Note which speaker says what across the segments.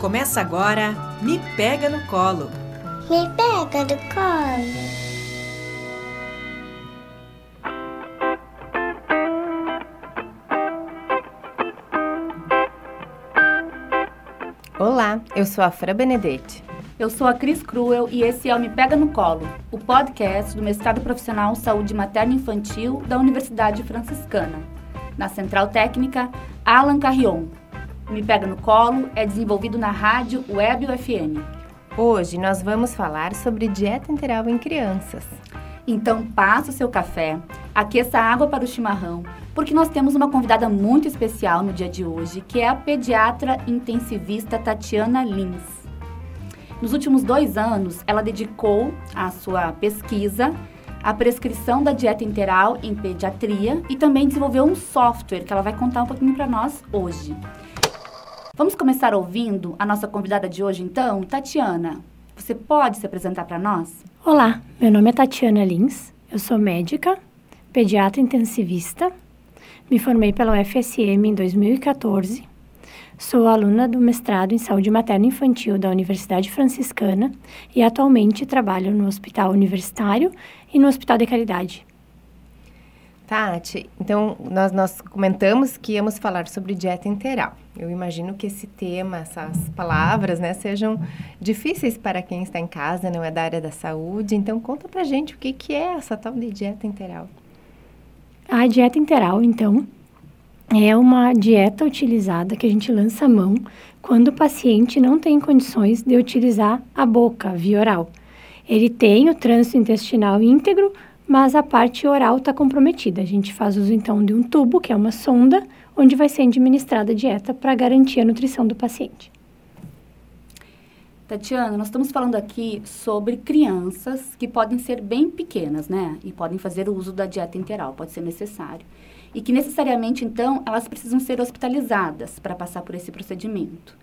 Speaker 1: Começa agora Me Pega no Colo.
Speaker 2: Me pega no colo.
Speaker 3: Olá, eu sou a Fra Benedetti.
Speaker 4: Eu sou a Cris Cruel e esse é o Me Pega no Colo, o podcast do mestrado profissional Saúde Materna e Infantil da Universidade Franciscana. Na central técnica, Alan Carrion. Me Pega no Colo é desenvolvido na rádio Web UFM.
Speaker 3: Hoje nós vamos falar sobre dieta integral em crianças.
Speaker 4: Então passa o seu café, aqueça a água para o chimarrão, porque nós temos uma convidada muito especial no dia de hoje, que é a pediatra intensivista Tatiana Lins. Nos últimos dois anos, ela dedicou a sua pesquisa à prescrição da dieta interal em pediatria e também desenvolveu um software que ela vai contar um pouquinho para nós hoje. Vamos começar ouvindo a nossa convidada de hoje, então? Tatiana, você pode se apresentar para nós?
Speaker 5: Olá, meu nome é Tatiana Lins, eu sou médica, pediatra intensivista, me formei pela UFSM em 2014 Sou aluna do mestrado em saúde materna e infantil da Universidade Franciscana e atualmente trabalho no Hospital Universitário e no Hospital de Caridade.
Speaker 3: Tati, então nós, nós comentamos que íamos falar sobre dieta interal. Eu imagino que esse tema, essas palavras, né, sejam difíceis para quem está em casa, não é da área da saúde. Então conta pra gente o que, que é essa tal de dieta interal.
Speaker 5: A dieta interal, então, é uma dieta utilizada que a gente lança a mão quando o paciente não tem condições de utilizar a boca, via oral. Ele tem o trânsito intestinal íntegro, mas a parte oral está comprometida. A gente faz uso então de um tubo, que é uma sonda, onde vai ser administrada a dieta para garantir a nutrição do paciente.
Speaker 4: Tatiana, nós estamos falando aqui sobre crianças que podem ser bem pequenas, né? E podem fazer o uso da dieta interal, pode ser necessário e que necessariamente, então, elas precisam ser hospitalizadas para passar por esse procedimento.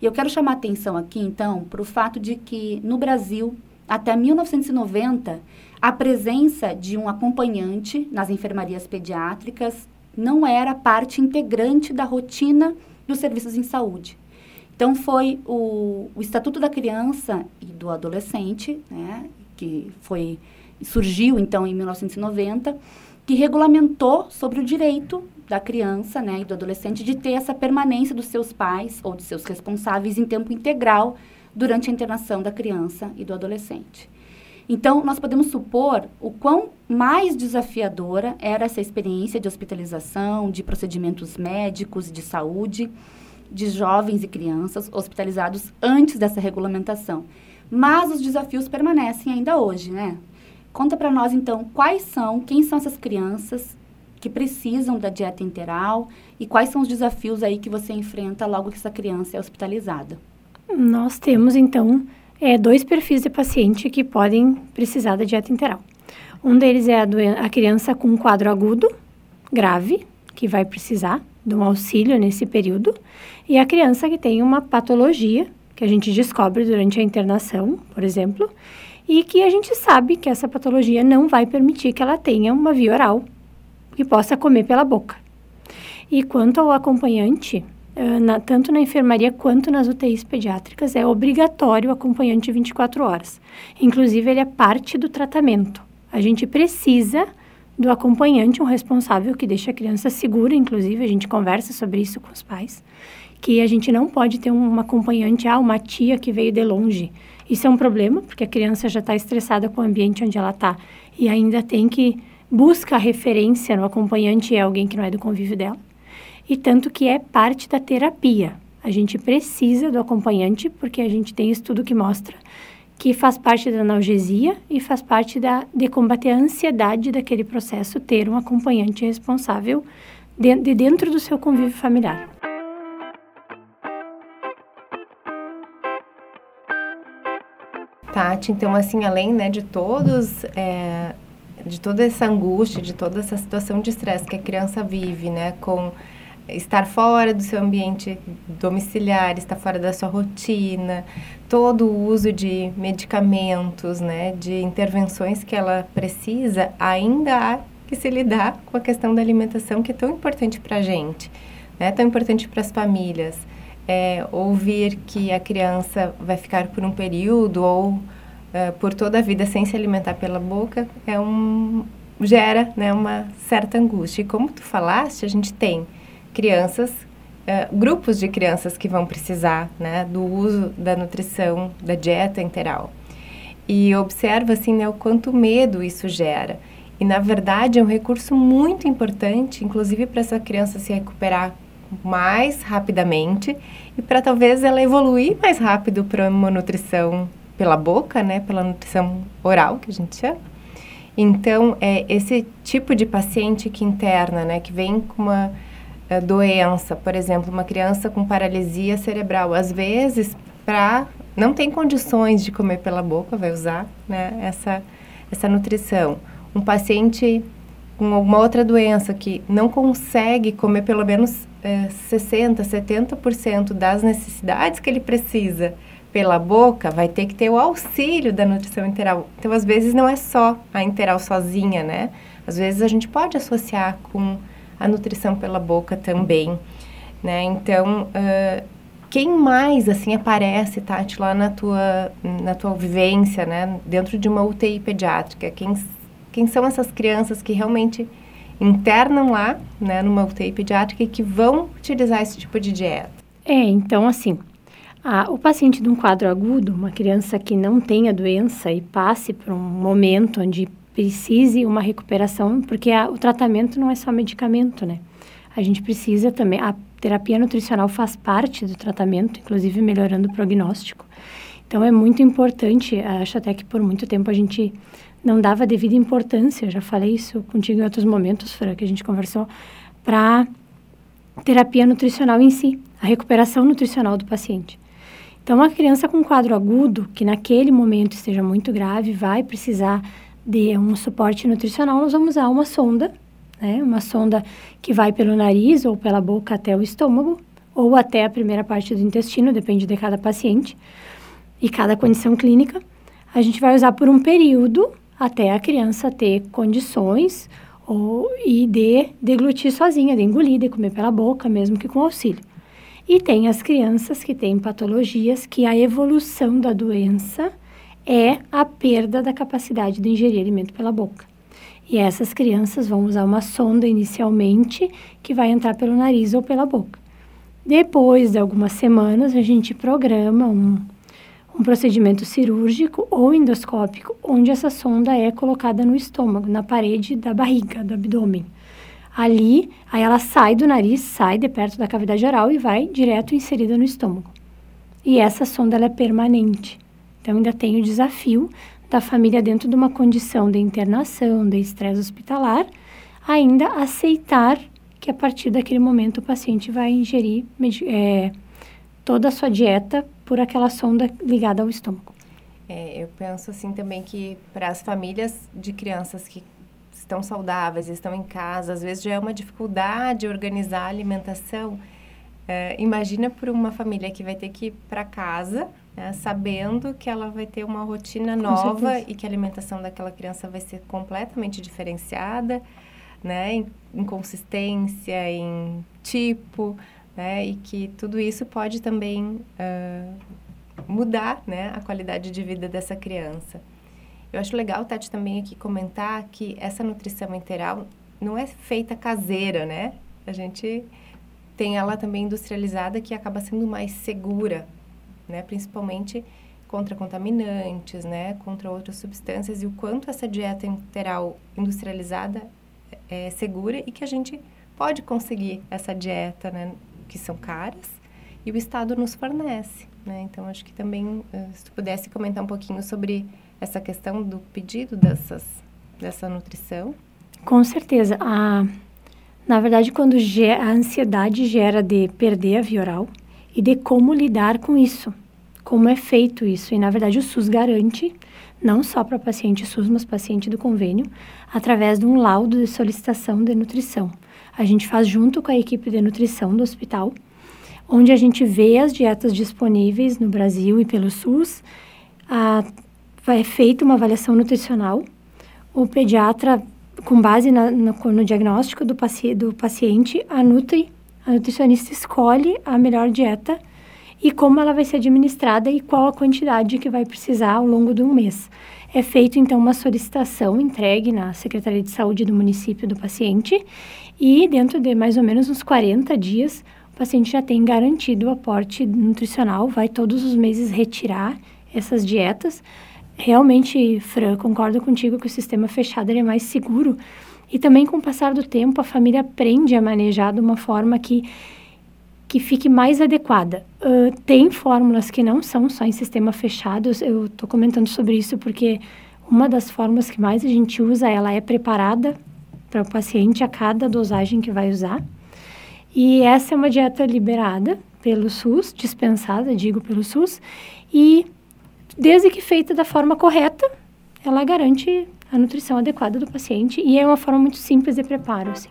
Speaker 4: E eu quero chamar atenção aqui, então, para o fato de que no Brasil, até 1990, a presença de um acompanhante nas enfermarias pediátricas não era parte integrante da rotina dos serviços em saúde. Então, foi o, o Estatuto da Criança e do Adolescente, né, que foi, surgiu, então, em 1990, que regulamentou sobre o direito da criança né, e do adolescente de ter essa permanência dos seus pais ou de seus responsáveis em tempo integral durante a internação da criança e do adolescente. Então, nós podemos supor o quão mais desafiadora era essa experiência de hospitalização, de procedimentos médicos de saúde de jovens e crianças hospitalizados antes dessa regulamentação. Mas os desafios permanecem ainda hoje, né? Conta para nós então quais são, quem são essas crianças que precisam da dieta interal e quais são os desafios aí que você enfrenta logo que essa criança é hospitalizada.
Speaker 5: Nós temos então é, dois perfis de paciente que podem precisar da dieta interal. Um deles é a, a criança com um quadro agudo, grave, que vai precisar de um auxílio nesse período, e a criança que tem uma patologia, que a gente descobre durante a internação, por exemplo, e que a gente sabe que essa patologia não vai permitir que ela tenha uma via oral que possa comer pela boca. E quanto ao acompanhante, na, tanto na enfermaria quanto nas UTIs pediátricas, é obrigatório o acompanhante 24 horas. Inclusive, ele é parte do tratamento. A gente precisa do acompanhante, um responsável que deixa a criança segura, inclusive, a gente conversa sobre isso com os pais, que a gente não pode ter um acompanhante, ah, uma tia que veio de longe. Isso é um problema, porque a criança já está estressada com o ambiente onde ela está e ainda tem que busca referência no acompanhante é alguém que não é do convívio dela. E tanto que é parte da terapia. A gente precisa do acompanhante porque a gente tem estudo que mostra que faz parte da analgesia e faz parte da, de combater a ansiedade daquele processo ter um acompanhante responsável de, de dentro do seu convívio familiar.
Speaker 3: Tati, então assim, além né, de todos, é, de toda essa angústia, de toda essa situação de estresse que a criança vive, né, com estar fora do seu ambiente domiciliar, estar fora da sua rotina, todo o uso de medicamentos, né, de intervenções que ela precisa, ainda há que se lidar com a questão da alimentação que é tão importante para a gente, né, tão importante para as famílias. é, ouvir que a criança vai ficar por um período ou uh, por toda a vida sem se alimentar pela boca é um gera né, uma certa angústia. E como tu falaste, a gente tem crianças, uh, grupos de crianças que vão precisar né, do uso da nutrição, da dieta enteral. E observa assim né, o quanto medo isso gera. E na verdade é um recurso muito importante, inclusive para essa criança se recuperar mais rapidamente e para talvez ela evoluir mais rápido para uma nutrição pela boca, né, pela nutrição oral que a gente chama. Então, é esse tipo de paciente que interna, né, que vem com uma uh, doença, por exemplo, uma criança com paralisia cerebral, às vezes para não tem condições de comer pela boca, vai usar, né, essa essa nutrição. Um paciente com alguma outra doença que não consegue comer pelo menos é, 60%, 70% das necessidades que ele precisa pela boca, vai ter que ter o auxílio da nutrição enteral. Então, às vezes, não é só a enteral sozinha, né? Às vezes, a gente pode associar com a nutrição pela boca também, né? Então, uh, quem mais, assim, aparece, Tati, lá na tua, na tua vivência, né? Dentro de uma UTI pediátrica? Quem, quem são essas crianças que realmente internam lá, né, numa UTI pediátrica e que vão utilizar esse tipo de dieta.
Speaker 5: É, então assim, a, o paciente de um quadro agudo, uma criança que não tenha doença e passe por um momento onde precise uma recuperação, porque a, o tratamento não é só medicamento, né? A gente precisa também, a terapia nutricional faz parte do tratamento, inclusive melhorando o prognóstico. Então é muito importante, acho até que por muito tempo a gente não dava devida importância, eu já falei isso contigo em outros momentos, Fran, que a gente conversou, para terapia nutricional em si, a recuperação nutricional do paciente. Então, uma criança com quadro agudo, que naquele momento esteja muito grave, vai precisar de um suporte nutricional, nós vamos usar uma sonda, né? Uma sonda que vai pelo nariz ou pela boca até o estômago, ou até a primeira parte do intestino, depende de cada paciente e cada condição clínica. A gente vai usar por um período até a criança ter condições ou, e de deglutir sozinha, de engolir, de comer pela boca, mesmo que com auxílio. E tem as crianças que têm patologias que a evolução da doença é a perda da capacidade de ingerir alimento pela boca. E essas crianças vão usar uma sonda inicialmente que vai entrar pelo nariz ou pela boca. Depois de algumas semanas, a gente programa um, um procedimento cirúrgico ou endoscópico, onde essa sonda é colocada no estômago, na parede da barriga, do abdômen. Ali, aí ela sai do nariz, sai de perto da cavidade oral e vai direto inserida no estômago. E essa sonda é permanente. Então ainda tem o desafio da família dentro de uma condição de internação, de estresse hospitalar, ainda aceitar que a partir daquele momento o paciente vai ingerir é, toda a sua dieta por aquela sonda ligada ao estômago.
Speaker 3: É, eu penso assim também que para as famílias de crianças que estão saudáveis, estão em casa, às vezes já é uma dificuldade organizar a alimentação. É, imagina por uma família que vai ter que ir para casa, né, sabendo que ela vai ter uma rotina Com nova certeza. e que a alimentação daquela criança vai ser completamente diferenciada, né, em, em consistência, em tipo, né? E que tudo isso pode também uh, mudar, né? A qualidade de vida dessa criança. Eu acho legal, Tati, também aqui comentar que essa nutrição integral não é feita caseira, né? A gente tem ela também industrializada que acaba sendo mais segura, né? Principalmente contra contaminantes, né? Contra outras substâncias e o quanto essa dieta integral industrializada é segura e que a gente pode conseguir essa dieta, né? que são caras, e o Estado nos fornece. Né? Então, acho que também, eh, se tu pudesse comentar um pouquinho sobre essa questão do pedido dessas, dessa nutrição.
Speaker 5: Com certeza. A, na verdade, quando a ansiedade gera de perder a via oral e de como lidar com isso, como é feito isso. E, na verdade, o SUS garante, não só para paciente SUS, mas paciente do convênio, através de um laudo de solicitação de nutrição a gente faz junto com a equipe de nutrição do hospital, onde a gente vê as dietas disponíveis no Brasil e pelo SUS. A, é feita uma avaliação nutricional. O pediatra, com base na, no, no, diagnóstico do, paci do paciente, a, nutri, a nutricionista escolhe a melhor dieta e como ela vai ser administrada e qual a quantidade que vai precisar ao longo de um mês. É feito então uma solicitação entregue na Secretaria de Saúde do município do paciente e dentro de mais ou menos uns 40 dias o paciente já tem garantido o aporte nutricional, vai todos os meses retirar essas dietas. Realmente, Fran, concordo contigo que o sistema fechado é mais seguro e também com o passar do tempo a família aprende a manejar de uma forma que que fique mais adequada. Uh, tem fórmulas que não são só em sistema fechado, eu estou comentando sobre isso porque uma das fórmulas que mais a gente usa, ela é preparada para o paciente a cada dosagem que vai usar. E essa é uma dieta liberada pelo SUS, dispensada, digo pelo SUS, e desde que feita da forma correta, ela garante a nutrição adequada do paciente e é uma forma muito simples de preparo, assim.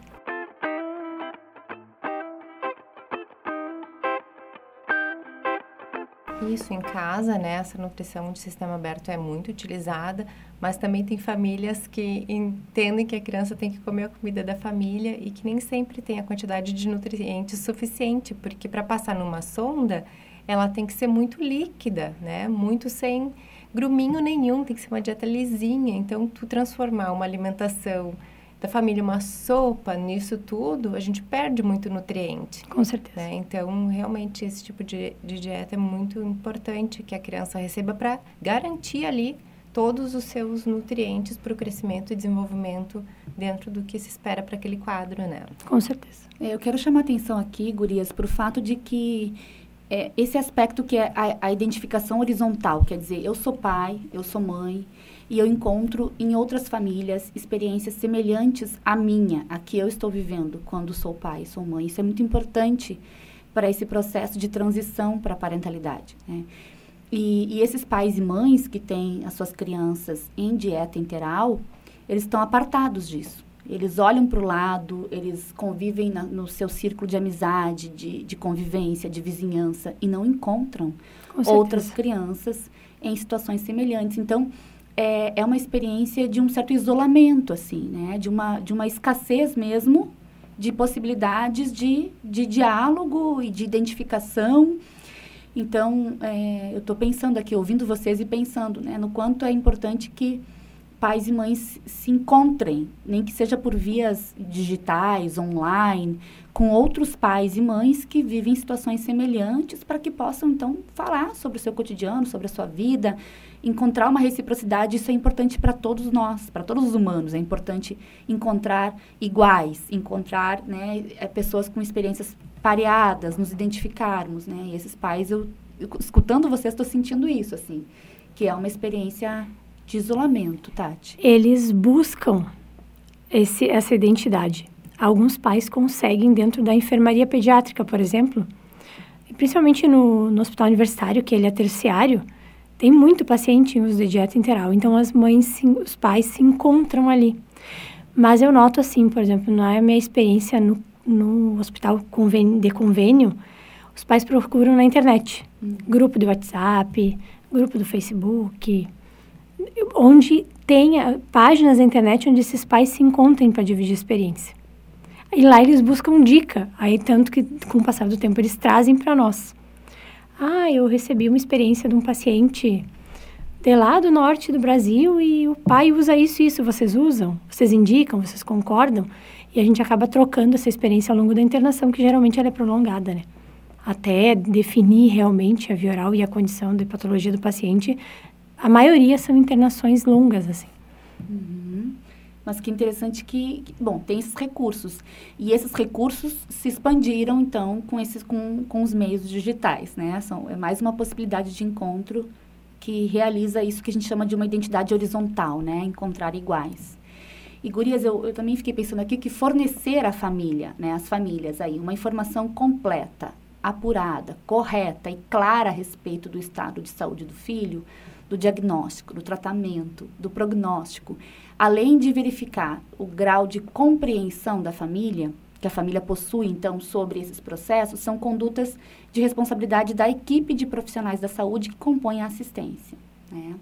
Speaker 3: Isso, em casa, né, essa nutrição de sistema aberto é muito utilizada, mas também tem famílias que entendem que a criança tem que comer a comida da família e que nem sempre tem a quantidade de nutrientes suficiente, porque para passar numa sonda, ela tem que ser muito líquida, né, muito sem gruminho nenhum, tem que ser uma dieta lisinha. Então, tu transformar uma alimentação da família uma sopa nisso tudo, a gente perde muito nutriente.
Speaker 5: Com certeza.
Speaker 3: Né? Então, realmente, esse tipo de, de dieta é muito importante que a criança receba para garantir ali todos os seus nutrientes para o crescimento e desenvolvimento dentro do que se espera para aquele quadro, né?
Speaker 5: Com certeza.
Speaker 4: É, eu quero chamar a atenção aqui, Gurias, para o fato de que é, esse aspecto que é a, a identificação horizontal, quer dizer, eu sou pai, eu sou mãe, e eu encontro em outras famílias experiências semelhantes à minha, a que eu estou vivendo quando sou pai, sou mãe. Isso é muito importante para esse processo de transição para a parentalidade. Né? E, e, esses pais e mães que têm as suas crianças em dieta interal, eles estão apartados disso. Eles olham para o lado, eles convivem na, no seu círculo de amizade, de, de convivência, de vizinhança, e não encontram outras crianças em situações semelhantes. Então, é, é uma experiência de um certo isolamento, assim, né? De uma, de uma escassez mesmo de possibilidades de, de diálogo e de identificação. Então, é, eu estou pensando aqui, ouvindo vocês e pensando, né? No quanto é importante que pais e mães se encontrem, nem que seja por vias digitais, online, com outros pais e mães que vivem situações semelhantes, para que possam, então, falar sobre o seu cotidiano, sobre a sua vida, encontrar uma reciprocidade, isso é importante para todos nós, para todos os humanos. É importante encontrar iguais, encontrar né, é, pessoas com experiências pareadas, nos identificarmos. Né? E esses pais, eu, eu escutando vocês, estou sentindo isso, assim, que é uma experiência de isolamento, Tati.
Speaker 5: Eles buscam esse, essa identidade. Alguns pais conseguem dentro da enfermaria pediátrica, por exemplo, principalmente no, no hospital universitário, que ele é terciário, tem muito paciente em uso de dieta interal, então as mães, os pais se encontram ali. Mas eu noto assim, por exemplo, na minha experiência no, no hospital convênio, de convênio, os pais procuram na internet, hum. grupo de WhatsApp, grupo do Facebook, onde tenha páginas na internet onde esses pais se encontrem para dividir experiência. E lá eles buscam dica, aí tanto que com o passar do tempo eles trazem para nós. Ah, eu recebi uma experiência de um paciente de lá do norte do Brasil e o pai usa isso e isso. Vocês usam? Vocês indicam? Vocês concordam? E a gente acaba trocando essa experiência ao longo da internação, que geralmente ela é prolongada, né? Até definir realmente a via oral e a condição de patologia do paciente, a maioria são internações longas, assim.
Speaker 4: Uhum. Mas que interessante que, bom, tem esses recursos. E esses recursos se expandiram, então, com, esses, com, com os meios digitais, né? São, é mais uma possibilidade de encontro que realiza isso que a gente chama de uma identidade horizontal, né? Encontrar iguais. E, gurias, eu, eu também fiquei pensando aqui que fornecer à família, né? As famílias aí, uma informação completa, apurada, correta e clara a respeito do estado de saúde do filho, do diagnóstico, do tratamento, do prognóstico, além de verificar o grau de compreensão da família, que a família possui, então, sobre esses processos, são condutas de responsabilidade da equipe de profissionais da saúde que compõem a assistência. Né?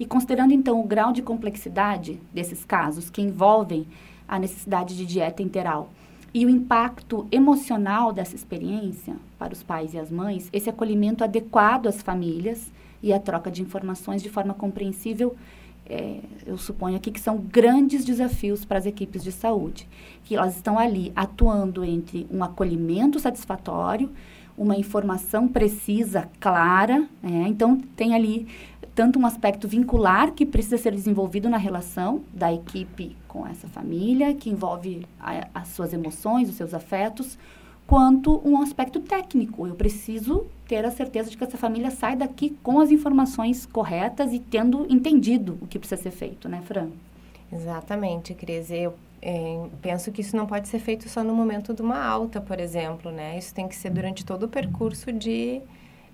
Speaker 4: E considerando, então, o grau de complexidade desses casos que envolvem a necessidade de dieta interal, E o impacto emocional dessa experiência para os pais e as mães, esse acolhimento adequado às famílias e a troca de informações de forma compreensível, é, eu suponho aqui que são grandes desafios para as equipes de saúde, que elas estão ali atuando entre um acolhimento satisfatório, uma informação precisa, clara, né? então tem ali tanto um aspecto vincular que precisa ser desenvolvido na relação da equipe com essa família, que envolve a, as suas emoções, os seus afetos, quanto um aspecto técnico. Eu preciso ter a certeza de que essa família sai daqui com as informações corretas e tendo entendido o que precisa ser feito, né, Fran?
Speaker 3: Exatamente, Cris. Eu é, penso que isso não pode ser feito só no momento de uma alta, por exemplo, né? Isso tem que ser durante todo o percurso de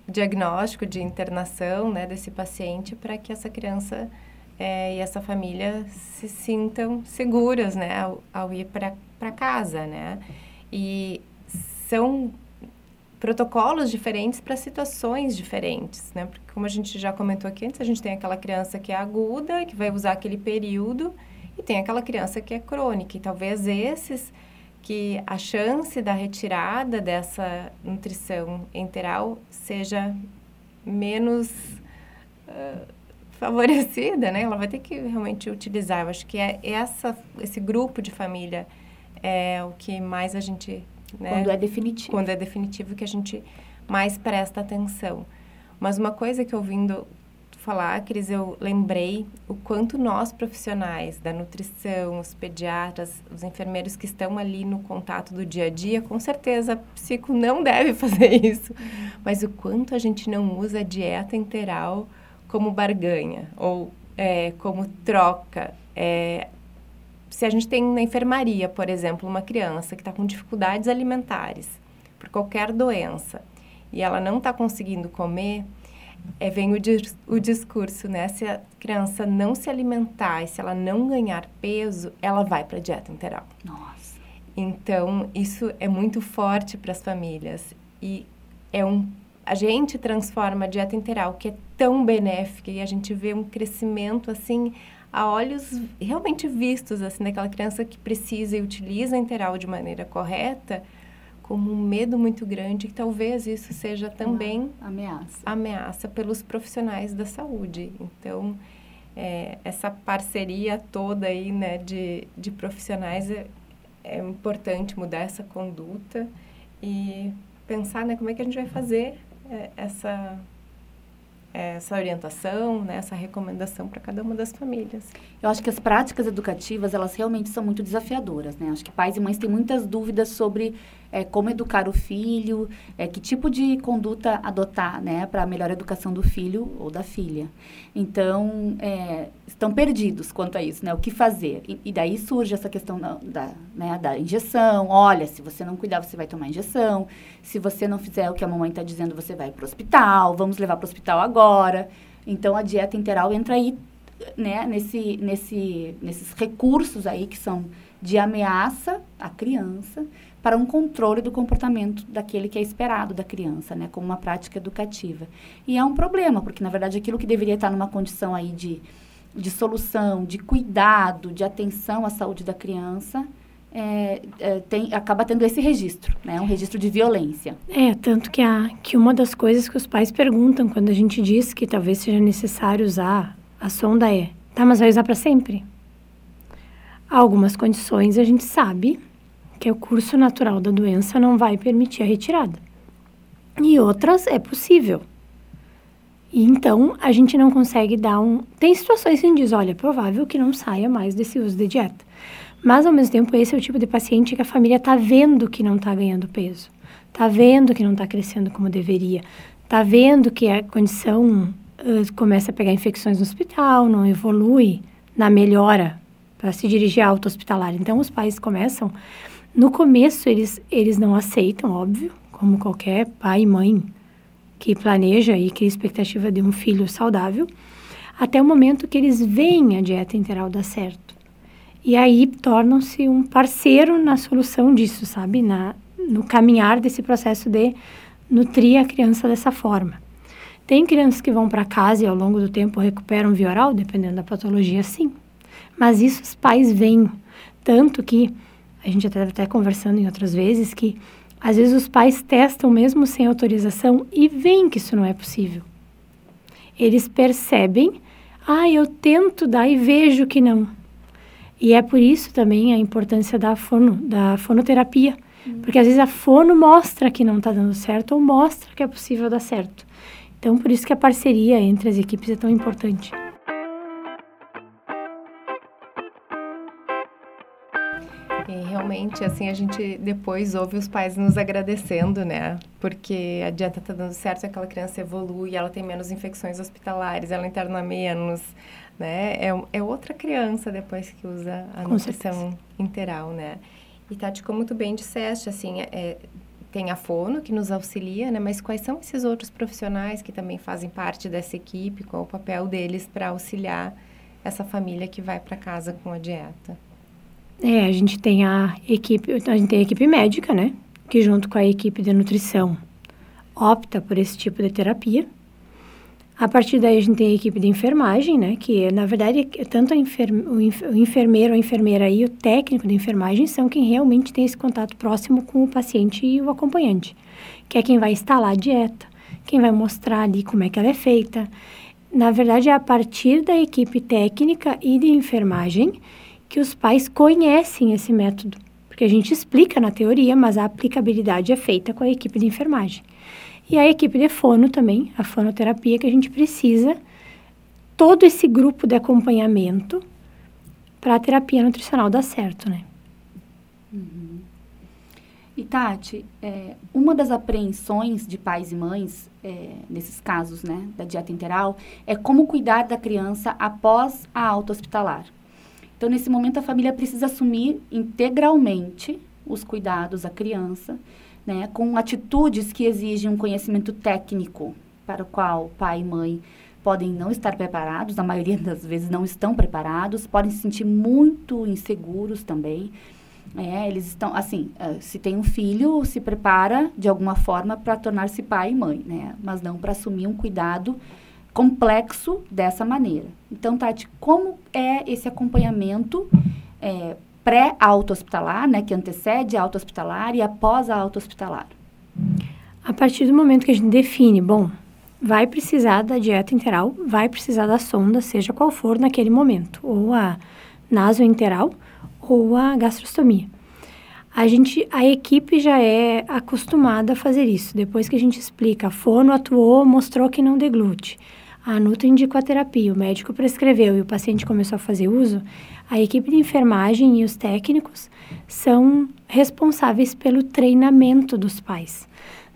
Speaker 3: diagnóstico, de internação, né, desse paciente para que essa criança é, e essa família se sintam seguras, né, ao, ao ir para casa, né? E são protocolos diferentes para situações diferentes, né? Porque como a gente já comentou aqui antes, a gente tem aquela criança que é aguda, que vai usar aquele período, e tem aquela criança que é crônica. E talvez esses que a chance da retirada dessa nutrição enteral seja menos uh, favorecida, né? Ela vai ter que realmente utilizar. Eu acho que é essa, esse grupo de família é o que mais a gente
Speaker 4: né? Quando é definitivo.
Speaker 3: Quando é definitivo que a gente mais presta atenção. Mas uma coisa que ouvindo falar, Cris, eu lembrei o quanto nós profissionais da nutrição, os pediatras, os enfermeiros que estão ali no contato do dia a dia, com certeza psico não deve fazer isso, mas o quanto a gente não usa a dieta integral como barganha ou é, como troca. É, se a gente tem na enfermaria, por exemplo, uma criança que está com dificuldades alimentares por qualquer doença e ela não está conseguindo comer, é, vem o, o discurso, né? Se a criança não se alimentar e se ela não ganhar peso, ela vai para a dieta integral.
Speaker 4: Nossa.
Speaker 3: Então, isso é muito forte para as famílias. E é um a gente transforma a dieta integral, que é tão benéfica, e a gente vê um crescimento assim a olhos realmente vistos, assim, daquela criança que precisa e utiliza a integral de maneira correta, como um medo muito grande que talvez isso seja também
Speaker 4: Uma ameaça.
Speaker 3: ameaça pelos profissionais da saúde. Então, é, essa parceria toda aí, né, de, de profissionais é, é importante mudar essa conduta e pensar, né, como é que a gente vai fazer é, essa essa orientação, né, essa recomendação para cada uma das famílias.
Speaker 4: Eu acho que as práticas educativas, elas realmente são muito desafiadoras, né? Acho que pais e mães têm muitas dúvidas sobre é, como educar o filho, é, que tipo de conduta adotar, né, para a melhor educação do filho ou da filha. Então, é, estão perdidos quanto a isso, né? O que fazer? E, e daí surge essa questão da, da, né, da injeção. Olha, se você não cuidar, você vai tomar injeção. Se você não fizer o que a mamãe está dizendo, você vai para o hospital. Vamos levar para o hospital agora. Então, a dieta integral entra aí, né, nesse, nesse, nesses recursos aí que são de ameaça à criança para um controle do comportamento daquele que é esperado da criança, né, como uma prática educativa. E é um problema, porque na verdade aquilo que deveria estar numa condição aí de, de solução, de cuidado, de atenção à saúde da criança, é, é, tem, acaba tendo esse registro, né, um registro de violência.
Speaker 5: É, tanto que, a, que uma das coisas que os pais perguntam quando a gente diz que talvez seja necessário usar a sonda é, tá, mas vai usar para sempre? Algumas condições a gente sabe que o curso natural da doença não vai permitir a retirada. E outras é possível. E então a gente não consegue dar um. Tem situações que a gente diz: olha, é provável que não saia mais desse uso de dieta. Mas ao mesmo tempo, esse é o tipo de paciente que a família está vendo que não está ganhando peso, está vendo que não está crescendo como deveria, está vendo que a condição uh, começa a pegar infecções no hospital, não evolui na melhora para se dirigir à auto hospitalar. Então os pais começam no começo, eles, eles não aceitam, óbvio, como qualquer pai e mãe que planeja e cria expectativa de um filho saudável, até o momento que eles veem a dieta integral dar certo. E aí tornam-se um parceiro na solução disso, sabe? Na, no caminhar desse processo de nutrir a criança dessa forma. Tem crianças que vão para casa e ao longo do tempo recuperam via oral, dependendo da patologia, sim. Mas isso os pais veem. Tanto que a gente até até conversando em outras vezes que às vezes os pais testam mesmo sem autorização e veem que isso não é possível. Eles percebem, ah, eu tento dar e vejo que não. E é por isso também a importância da fono, da fonoterapia, porque às vezes a fono mostra que não está dando certo ou mostra que é possível dar certo. Então, por isso que a parceria entre as equipes é tão importante.
Speaker 3: Realmente, assim, a gente depois ouve os pais nos agradecendo, né? Porque a dieta tá dando certo, aquela criança evolui, ela tem menos infecções hospitalares, ela interna menos, né? É, é outra criança depois que usa a
Speaker 5: Com
Speaker 3: nutrição
Speaker 5: certeza.
Speaker 3: integral, né? E Tati, como tu bem disseste, assim, é, tem a fono que nos auxilia, né? Mas quais são esses outros profissionais que também fazem parte dessa equipe? Qual o papel deles para auxiliar essa família que vai para casa com a dieta?
Speaker 5: É, a gente tem a equipe, a gente tem a equipe médica, né? Que junto com a equipe de nutrição opta por esse tipo de terapia. A partir daí a gente tem a equipe de enfermagem, né? Que na verdade é tanto o o enfermeiro a enfermeira e o técnico de enfermagem são quem realmente tem esse contato próximo com o paciente e o acompanhante, que é quem vai instalar a dieta, quem vai mostrar ali como é que ela é feita. Na verdade, é a partir da equipe técnica e de enfermagem que os pais conhecem esse método, porque a gente explica na teoria, mas a aplicabilidade é feita com a equipe de enfermagem. E a equipe de fono também, a fonoterapia, que a gente precisa todo esse grupo de acompanhamento para a terapia nutricional dar certo, né?
Speaker 4: E Tati, é, uma das apreensões de pais e mães, é, nesses casos né, da dieta interal, é como cuidar da criança após a alta hospitalar. Então, nesse momento, a família precisa assumir integralmente os cuidados à criança, né, com atitudes que exigem um conhecimento técnico, para o qual pai e mãe podem não estar preparados, na maioria das vezes não estão preparados, podem se sentir muito inseguros também. É, eles estão, assim, eh, se tem um filho, se prepara de alguma forma para tornar-se pai e mãe, né? Mas não para assumir um cuidado complexo dessa maneira. Então, Tati, como é esse acompanhamento eh, pré-auto-hospitalar, né? Que antecede a auto-hospitalar e após a auto-hospitalar?
Speaker 5: A partir do momento que a gente define, bom, vai precisar da dieta interal, vai precisar da sonda, seja qual for naquele momento, ou a nasointeral ou a gastrostomia. A gente, a equipe já é acostumada a fazer isso. Depois que a gente explica, a fono atuou, mostrou que não deglute. A Nutri indicou a terapia, o médico prescreveu e o paciente começou a fazer uso, a equipe de enfermagem e os técnicos são responsáveis pelo treinamento dos pais.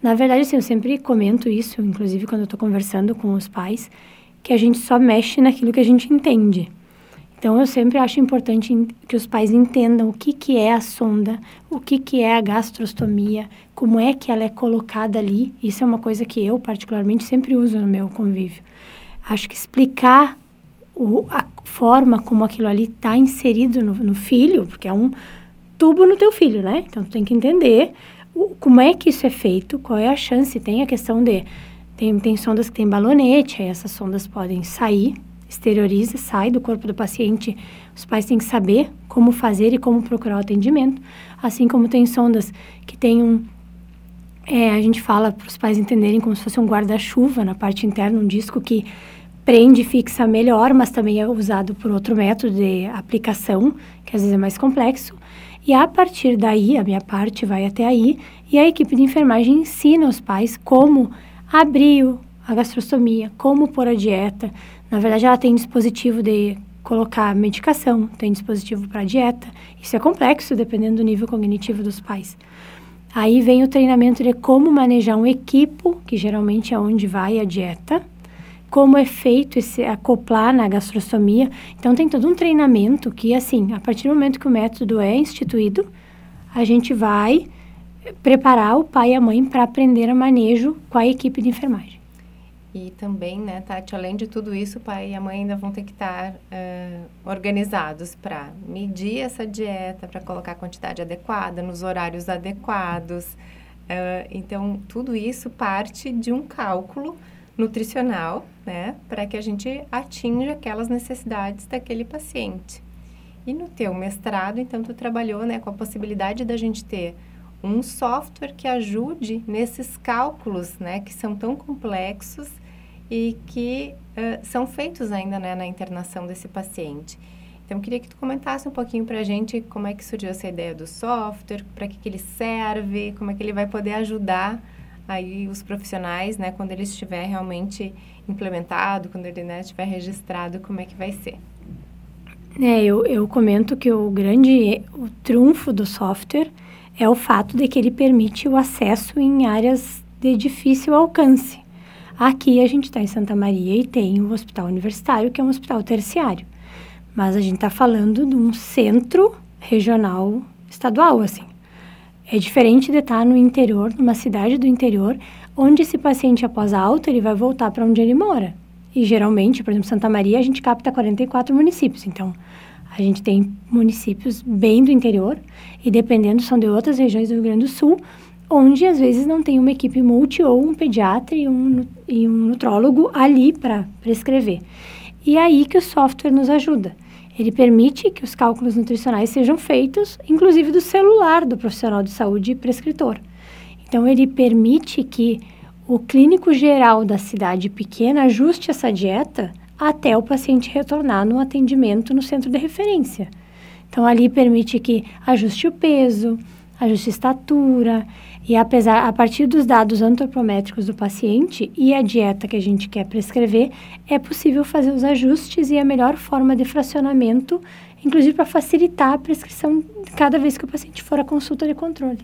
Speaker 5: Na verdade, assim, eu sempre comento isso, inclusive quando eu estou conversando com os pais, que a gente só mexe naquilo que a gente entende. Então, eu sempre acho importante que os pais entendam o que, que é a sonda, o que, que é a gastrostomia, como é que ela é colocada ali. Isso é uma coisa que eu, particularmente, sempre uso no meu convívio. Acho que explicar o, a forma como aquilo ali está inserido no, no filho, porque é um tubo no teu filho, né? Então, tu tem que entender o- como é que isso é feito, qual é a chance. Tem a questão de... Tem, tem sondas que tem balonete, aí essas sondas podem sair, exterioriza, sai do corpo do paciente. Os pais têm que saber como fazer e como procurar o atendimento. Assim como tem sondas que tem um... É, a gente fala para os pais entenderem como se fosse um guarda-chuva na parte interna, um disco que prende e fixa melhor, mas também é usado por outro método de aplicação, que às vezes é mais complexo. E a partir daí, a minha parte vai até aí, e a equipe de enfermagem ensina os pais como abrir a gastrostomia, como pôr a dieta. Na verdade, ela tem dispositivo de colocar medicação, tem dispositivo para dieta. Isso é complexo, dependendo do nível cognitivo dos pais. Aí vem o treinamento de como manejar um equipo, que geralmente é onde vai a dieta, como é feito esse acoplar na gastrostomia. Então tem todo um treinamento que assim, a partir do momento que o método é instituído, a gente vai preparar o pai e a mãe para aprender a manejo com a equipe de enfermagem.
Speaker 3: E também, né, Tati, além de tudo isso, o pai e a mãe ainda vão ter que estar eh, organizados para medir essa dieta, para colocar a quantidade adequada, nos horários adequados. Eh, então, tudo isso parte de um cálculo nutricional, né, para que a gente atinja aquelas necessidades daquele paciente. E no teu mestrado, então, tu trabalhou né, com a possibilidade da gente ter um software que ajude nesses cálculos, né, que são tão complexos e que uh, são feitos ainda né, na internação desse paciente. Então, queria que tu comentasse um pouquinho para a gente como é que surgiu essa ideia do software, para que, que ele serve, como é que ele vai poder ajudar aí os profissionais, né, quando ele estiver realmente implementado, quando ele né, estiver registrado, como é que vai ser.
Speaker 5: É, eu, eu comento que o grande o trunfo do software é o fato de que ele permite o acesso em áreas de difícil alcance. Aqui a gente está em Santa Maria e tem o hospital universitário, que é um hospital terciário. Mas a gente está falando de um centro regional estadual, assim. É diferente de estar tá no interior, numa cidade do interior, onde esse paciente, após a alta, ele vai voltar para onde ele mora. E geralmente, por exemplo, Santa Maria, a gente capta 44 municípios. Então, a gente tem municípios bem do interior e, dependendo, são de outras regiões do Rio Grande do Sul, onde às vezes não tem uma equipe multi ou um pediatra e um, e um nutrólogo ali para prescrever. E é aí que o software nos ajuda. Ele permite que os cálculos nutricionais sejam feitos, inclusive do celular do profissional de saúde e prescritor. Então, ele permite que o clínico geral da cidade pequena ajuste essa dieta até o paciente retornar no atendimento no centro de referência. Então, ali permite que ajuste o peso, ajuste estatura, e apesar, a partir dos dados antropométricos do paciente e a dieta que a gente quer prescrever, é possível fazer os ajustes e a melhor forma de fracionamento, inclusive para facilitar a prescrição cada vez que o paciente for à consulta de controle.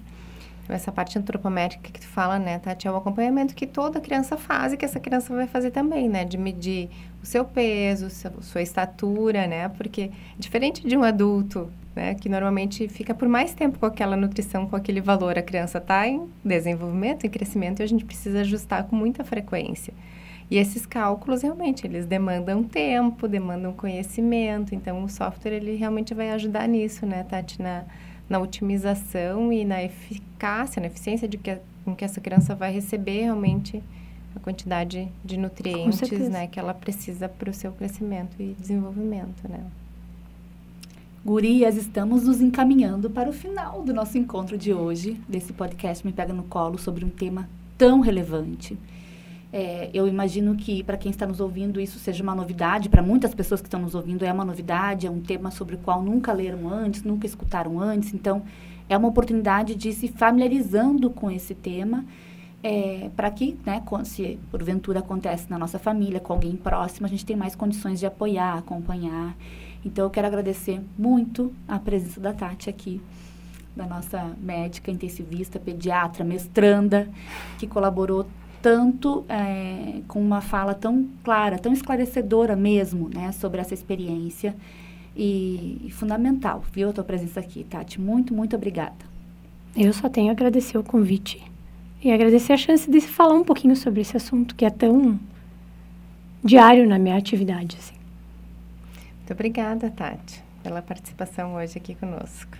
Speaker 3: Essa parte antropométrica que tu fala, né, Tati, é o acompanhamento que toda criança faz e que essa criança vai fazer também, né, de medir o seu peso, sua estatura, né, porque diferente de um adulto né, que normalmente fica por mais tempo com aquela nutrição, com aquele valor. A criança está em desenvolvimento, em crescimento, e a gente precisa ajustar com muita frequência. E esses cálculos, realmente, eles demandam tempo, demandam conhecimento. Então, o software, ele realmente vai ajudar nisso, né, Tati? Na, na otimização e na eficácia, na eficiência de que, com que essa criança vai receber realmente a quantidade de nutrientes, né, que ela precisa para o seu crescimento e desenvolvimento, né?
Speaker 4: Gurias, estamos nos encaminhando para o final do nosso encontro de hoje, desse podcast Me Pega no Colo, sobre um tema tão relevante. É, eu imagino que para quem está nos ouvindo isso seja uma novidade, para muitas pessoas que estão nos ouvindo é uma novidade, é um tema sobre o qual nunca leram antes, nunca escutaram antes, então é uma oportunidade de se familiarizando com esse tema, é, para que, né, se porventura acontece na nossa família, com alguém próximo, a gente tem mais condições de apoiar, acompanhar então, eu quero agradecer muito a presença da Tati aqui, da nossa médica intensivista, pediatra, mestranda, que colaborou tanto é, com uma fala tão clara, tão esclarecedora mesmo, né, sobre essa experiência e, e fundamental, viu, a tua presença aqui, Tati. Muito, muito obrigada.
Speaker 5: Eu só tenho a agradecer o convite e agradecer a chance de falar um pouquinho sobre esse assunto que é tão diário na minha atividade, assim.
Speaker 3: Muito obrigada, Tati, pela participação hoje aqui conosco.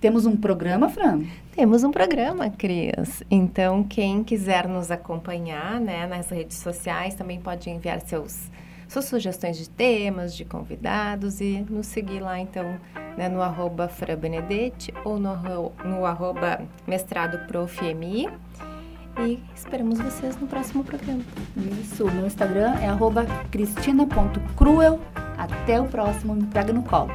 Speaker 4: Temos um programa, Fran?
Speaker 3: Temos um programa, Cris. Então, quem quiser nos acompanhar né, nas redes sociais também pode enviar seus, suas sugestões de temas, de convidados e nos seguir lá, então, né, no arroba Benedetti ou no, no arroba mestrado profmi. E esperamos vocês no próximo programa.
Speaker 4: Isso, meu Instagram é cristina.cruel. Até o próximo, me pega no colo.